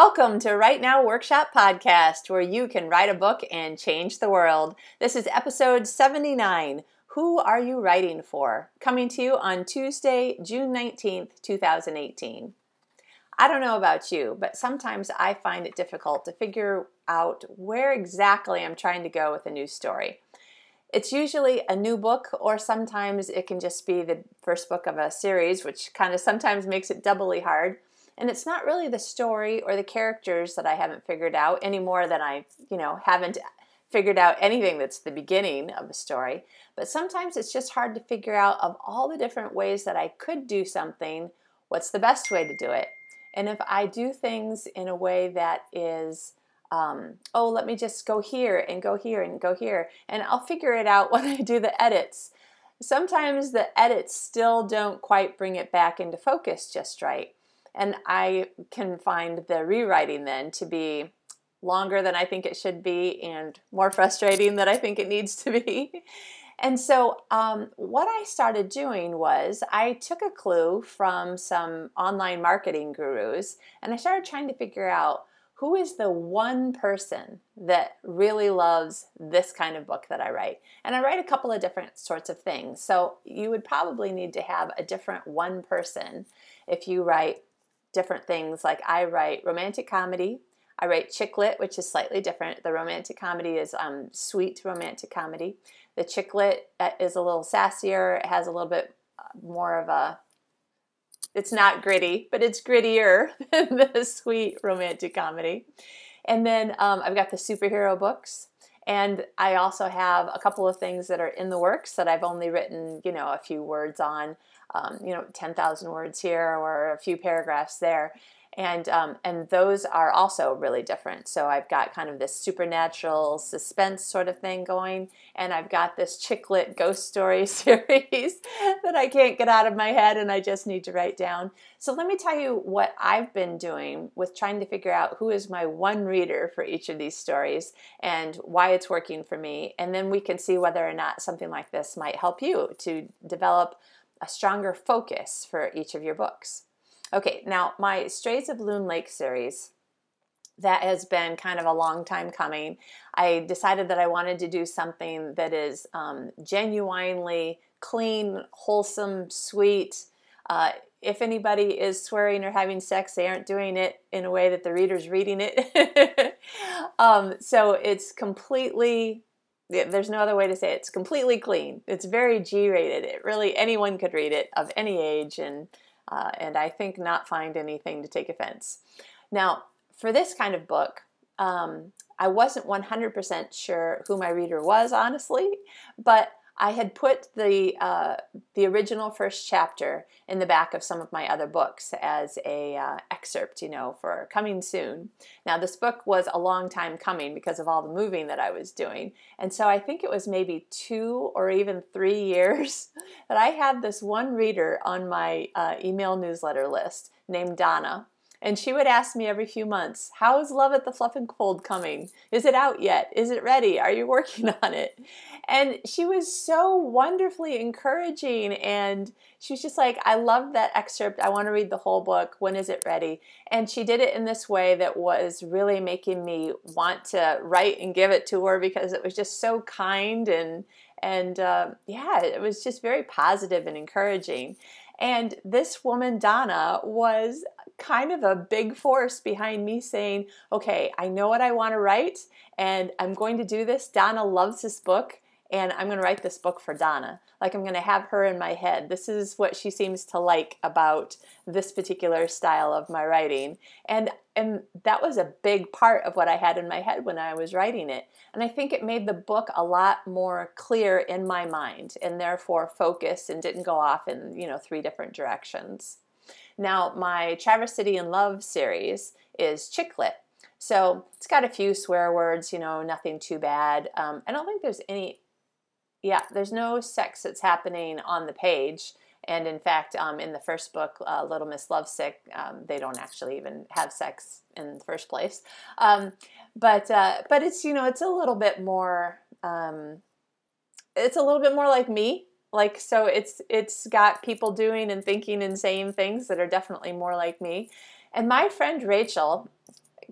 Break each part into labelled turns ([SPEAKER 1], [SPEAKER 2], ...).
[SPEAKER 1] Welcome to Write Now Workshop Podcast, where you can write a book and change the world. This is episode 79 Who Are You Writing For? Coming to you on Tuesday, June 19th, 2018. I don't know about you, but sometimes I find it difficult to figure out where exactly I'm trying to go with a new story. It's usually a new book, or sometimes it can just be the first book of a series, which kind of sometimes makes it doubly hard and it's not really the story or the characters that I haven't figured out any more than I, you know, haven't figured out anything that's the beginning of a story. But sometimes it's just hard to figure out of all the different ways that I could do something, what's the best way to do it. And if I do things in a way that is, um, oh, let me just go here and go here and go here, and I'll figure it out when I do the edits. Sometimes the edits still don't quite bring it back into focus just right. And I can find the rewriting then to be longer than I think it should be and more frustrating than I think it needs to be. And so, um, what I started doing was I took a clue from some online marketing gurus and I started trying to figure out who is the one person that really loves this kind of book that I write. And I write a couple of different sorts of things. So, you would probably need to have a different one person if you write different things. Like I write romantic comedy, I write chick lit, which is slightly different. The romantic comedy is um, sweet romantic comedy. The chick lit uh, is a little sassier. It has a little bit uh, more of a. It's not gritty, but it's grittier than the sweet romantic comedy. And then um, I've got the superhero books. And I also have a couple of things that are in the works that I've only written, you know, a few words on um, you know, 10,000 words here or a few paragraphs there. And, um, and those are also really different. So I've got kind of this supernatural suspense sort of thing going, and I've got this chick lit ghost story series that I can't get out of my head and I just need to write down. So let me tell you what I've been doing with trying to figure out who is my one reader for each of these stories and why it's working for me. And then we can see whether or not something like this might help you to develop a stronger focus for each of your books. Okay, now my Strays of Loon Lake series, that has been kind of a long time coming. I decided that I wanted to do something that is um, genuinely clean, wholesome, sweet. Uh, if anybody is swearing or having sex, they aren't doing it in a way that the reader's reading it. um, so it's completely there's no other way to say it. It's completely clean. It's very G-rated. It really anyone could read it of any age, and uh, and I think not find anything to take offense. Now, for this kind of book, um, I wasn't 100% sure who my reader was, honestly, but I had put the uh, the original first chapter in the back of some of my other books as a uh, excerpt, you know, for coming soon. Now this book was a long time coming because of all the moving that I was doing, and so I think it was maybe two or even three years that I had this one reader on my uh, email newsletter list named Donna and she would ask me every few months, How's Love at the Fluff and Fold coming? Is it out yet? Is it ready? Are you working on it? And she was so wonderfully encouraging. And she was just like, I love that excerpt. I want to read the whole book. When is it ready? And she did it in this way that was really making me want to write and give it to her because it was just so kind and and uh, yeah, it was just very positive and encouraging. And this woman, Donna, was kind of a big force behind me saying, okay, I know what I want to write and I'm going to do this. Donna loves this book and I'm going to write this book for Donna. Like I'm going to have her in my head. This is what she seems to like about this particular style of my writing. And and that was a big part of what I had in my head when I was writing it. And I think it made the book a lot more clear in my mind and therefore focused and didn't go off in, you know, three different directions. Now, my Traverse City in Love series is chick lit. So it's got a few swear words, you know, nothing too bad. Um, I don't think there's any, yeah, there's no sex that's happening on the page. And in fact, um, in the first book, uh, Little Miss Lovesick, um, they don't actually even have sex in the first place. Um, but uh, but it's you know it's a little bit more um, it's a little bit more like me like so it's it's got people doing and thinking and saying things that are definitely more like me and my friend rachel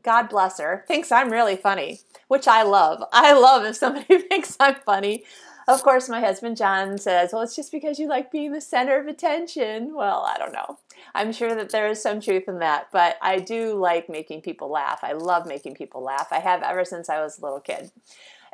[SPEAKER 1] God bless her, thinks I'm really funny, which I love. I love if somebody thinks I'm funny. Of course, my husband John says, Well, it's just because you like being the center of attention. Well, I don't know. I'm sure that there is some truth in that, but I do like making people laugh. I love making people laugh. I have ever since I was a little kid.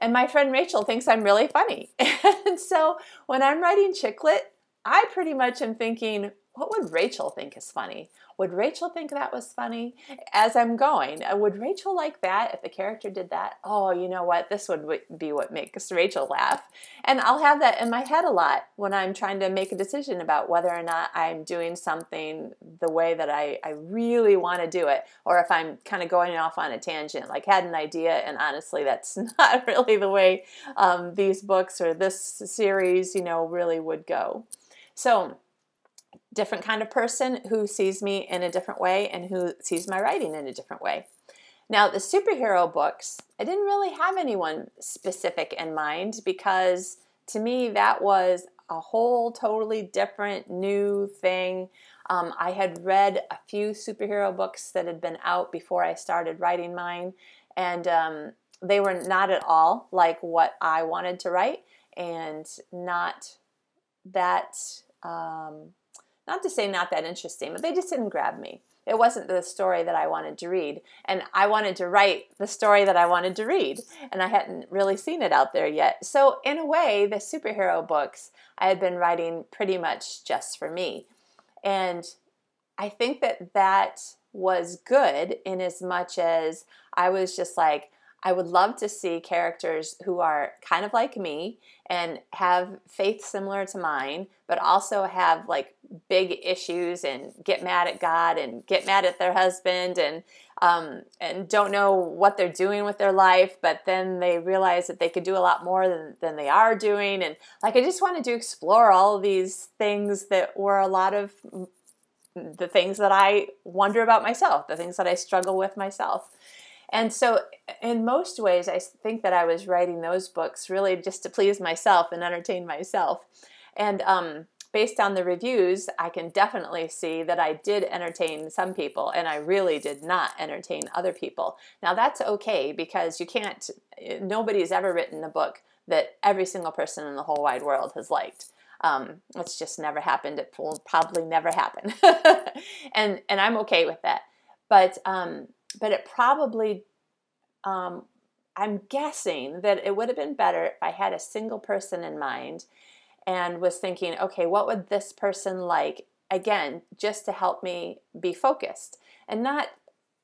[SPEAKER 1] And my friend Rachel thinks I'm really funny. and so when I'm writing chick lit, I pretty much am thinking, what would Rachel think is funny? Would Rachel think that was funny? As I'm going, uh, would Rachel like that if the character did that? Oh, you know what? This would be what makes Rachel laugh. And I'll have that in my head a lot when I'm trying to make a decision about whether or not I'm doing something the way that I, I really want to do it, or if I'm kind of going off on a tangent, like had an idea, and honestly, that's not really the way um, these books or this series, you know, really would go. So, different kind of person who sees me in a different way and who sees my writing in a different way. Now, the superhero books, I didn't really have anyone specific in mind because to me that was a whole totally different new thing. Um, I had read a few superhero books that had been out before I started writing mine, and um, they were not at all like what I wanted to write, and not that um, not to say not that interesting, but they just didn't grab me. It wasn't the story that I wanted to read. And I wanted to write the story that I wanted to read. And I hadn't really seen it out there yet. So, in a way, the superhero books I had been writing pretty much just for me. And I think that that was good in as much as I was just like, I would love to see characters who are kind of like me and have faith similar to mine, but also have like big issues and get mad at God and get mad at their husband and um, and don't know what they're doing with their life, but then they realize that they could do a lot more than, than they are doing. And like I just wanted to explore all these things that were a lot of the things that I wonder about myself, the things that I struggle with myself. And so, in most ways, I think that I was writing those books really just to please myself and entertain myself. And um, based on the reviews, I can definitely see that I did entertain some people and I really did not entertain other people. Now, that's okay because you can't, nobody's ever written a book that every single person in the whole wide world has liked. Um, it's just never happened. It will probably never happen, and and I'm okay with that. But um, but it probably, um, I'm guessing that it would have been better if I had a single person in mind and was thinking, okay, what would this person like? Again, just to help me be focused and not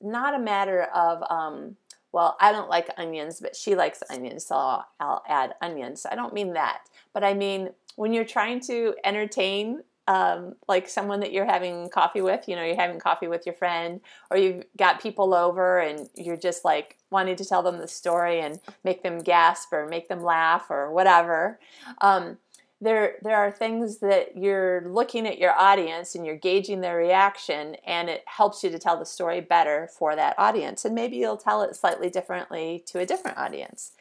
[SPEAKER 1] not a matter of um, well, I don't like onions, but she likes onions, so I'll, I'll add onions. I don't mean that, but I mean when you're trying to entertain um, like someone that you're having coffee with, you know, you're having coffee with your friend, or you've got people over and you're just like wanting to tell them the story and make them gasp or make them laugh or whatever. Um, there, there are things that you're looking at your audience and you're gauging their reaction, and it helps you to tell the story better for that audience. And maybe you'll tell it slightly differently to a different audience.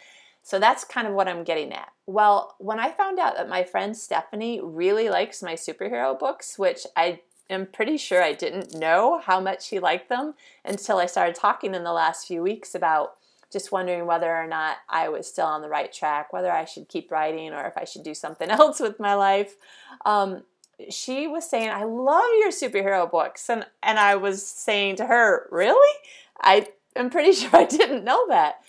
[SPEAKER 1] So that's kind of what I'm getting at. Well, when I found out that my friend Stephanie really likes my superhero books, which I am pretty sure I didn't know how much she liked them until I started talking in the last few weeks about just wondering whether or not I was still on the right track, whether I should keep writing or if I should do something else with my life. Um, she was saying, I love your superhero books. And, and I was saying to her, Really? I am pretty sure I didn't know that.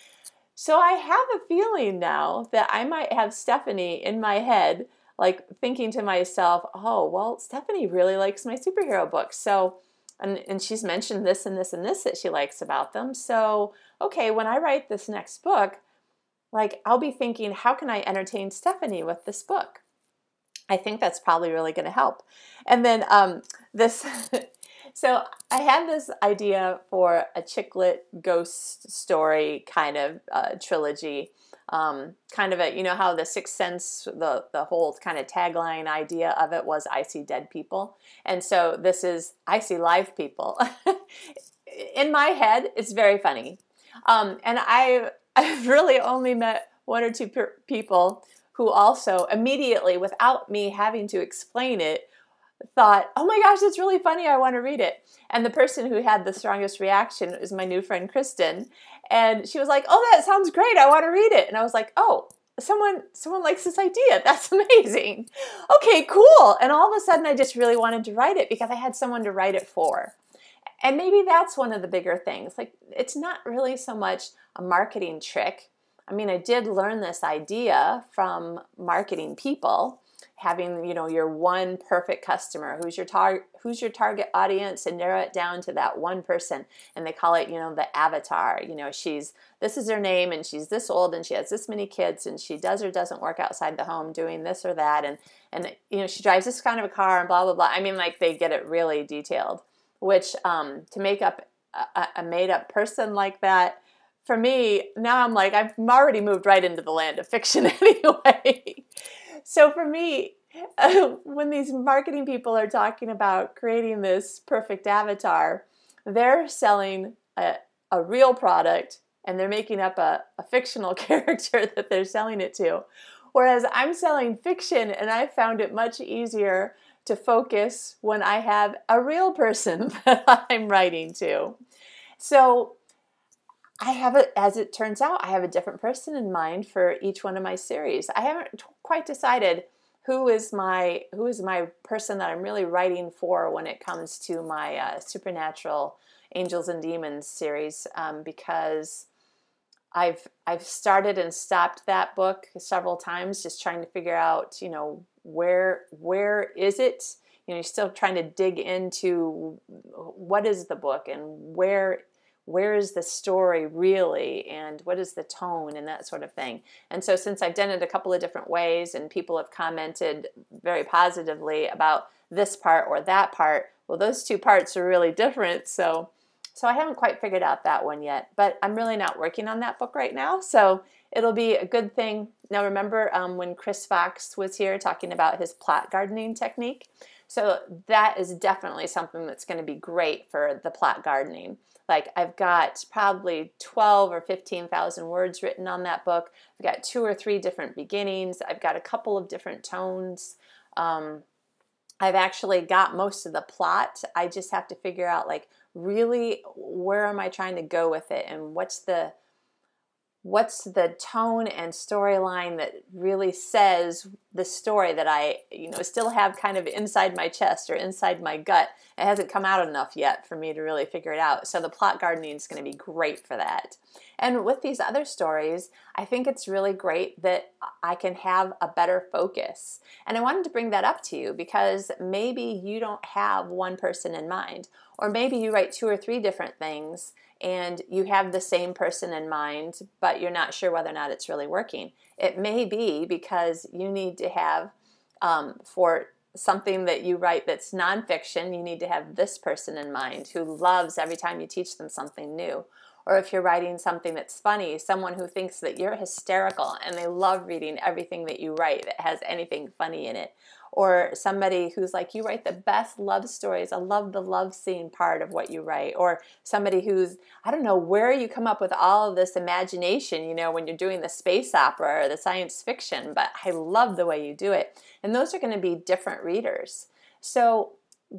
[SPEAKER 1] So I have a feeling now that I might have Stephanie in my head, like thinking to myself, oh, well, Stephanie really likes my superhero books. So, and, and she's mentioned this and this and this that she likes about them. So, okay, when I write this next book, like I'll be thinking, how can I entertain Stephanie with this book? I think that's probably really going to help. And then um, this So I had this idea for a chick lit ghost story kind of uh, trilogy. Um, kind of a, you know how the Sixth Sense, the the whole kind of tagline idea of it was "I see dead people," and so this is "I see live people." In my head, it's very funny, um, and I I've really only met one or two per- people who also immediately, without me having to explain it, thought, oh my gosh, it's really funny. I want to read it. And the person who had the strongest reaction was my new friend, Kristen. And she was like, oh, that sounds great. I want to read it. And I was like, oh, someone someone likes this idea that's amazing okay cool and all of a sudden i just really wanted to write it because i had someone to write it for and maybe that's one of the bigger things like it's not really so much a marketing trick i mean i did learn this idea from marketing people having you know your one perfect customer. Who's your target who's your target audience? And narrow it down to that one person and they call it you know the avatar. You know she's this is her name and she's this old and she has this many kids and she does or doesn't work outside the home doing this or that and and you know she drives this kind of a car and blah blah blah. I mean like they get it really detailed which um, to make up a, a made up person like that for me now i'm like i've already moved right into the land of fiction anyway so for me, uh, when these marketing people are talking about creating this perfect avatar, they're selling a, a real product and they're making up a, a fictional character that they're selling it to. Whereas I'm selling fiction and I found it much easier to focus when I have a real person that I'm writing to. So I have a, as it turns out, I have a different person in mind for each one of my series. I haven't quite decided who is my who is my person that I'm really writing for when it comes to my uh, supernatural angels and demons series um, because I've I've started and stopped that book several times, just trying to figure out you know where where is it. You know, you're still trying to dig into what is the book and where where is the story really and what is the tone and that sort of thing. And so, since I've done it a couple of different ways and people have commented very positively about this part or that part, well, those two parts are really different. So, so I haven't quite figured out that one yet, but I'm really not working on that book right now. So it'll be a good thing. Now, remember um, when Chris Fox was here talking about his plot gardening technique? So that is definitely something that's going to be great for the plot gardening. Like I've got probably 12 or 15,000 words written on that book. I've got two or three different beginnings. I've got a couple of different tones. Um, I've actually got most of the plot. I just have to figure out like really where am I trying to go with it and what's the what's the tone and storyline that really says the story that I, you know, still have kind of inside my chest or inside my gut. It hasn't come out enough yet for me to really figure it out. So the plot gardening is going to be great for that. And with these other stories, I think it's really great that I can have a better focus. And I wanted to bring that up to you because maybe you don't have one person in mind, or maybe you write two or three different things and you have the same person in mind, but you're not sure whether or not it's really working. It may be because you need to have, um, for something that you write that's nonfiction, you need to have this person in mind who loves every time you teach them something new. Or if you're writing something that's funny, someone who thinks that you're hysterical and they love reading everything that you write that has anything funny in it or somebody who's like you write the best love stories i love the love scene part of what you write or somebody who's i don't know where you come up with all of this imagination you know when you're doing the space opera or the science fiction but i love the way you do it. And those are going to be different readers. So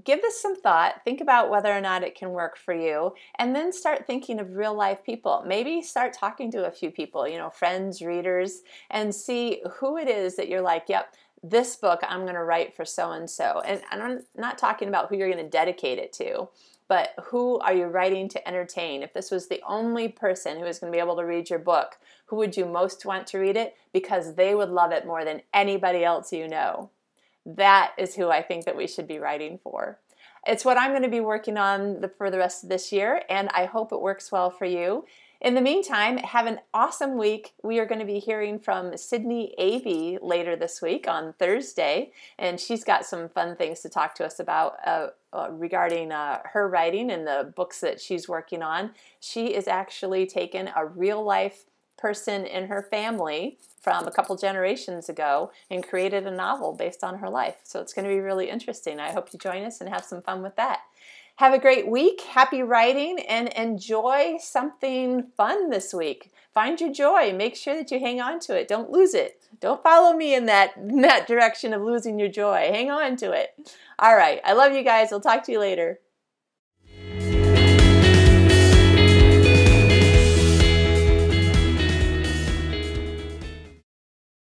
[SPEAKER 1] give this some thought think about whether or not it can work for you and then start thinking of real life people. Maybe start talking to a few people you know friends readers and see who it is that you're like yep this book I'm going to write for so and so. And I'm not talking about who you're going to dedicate it to, but who are you writing to entertain? If this was the only person who was going to be able to read your book, who would you most want to read it? Because they would love it more than anybody else you know. That is who I think that we should be writing for. It's what I'm going to be working on the, for the rest of this year, and I hope it works well for you. In the meantime, have an awesome week. We are going to be hearing from Sydney Avey later this week on Thursday, and she's got some fun things to talk to us about uh, uh, regarding uh, her writing and the books that she's working on. She is actually taken a real life person in her family from a couple generations ago and created a novel based on her life. So it's going to be really interesting. I hope you join us and have some fun with that. Have a great week, happy writing, and enjoy something fun this week. find your joy. Make sure that you hang on to it. Don't lose it. Don't follow me in that, in that direction of losing your joy. Hang on to it. All right. I love you guys. I'll talk to you later.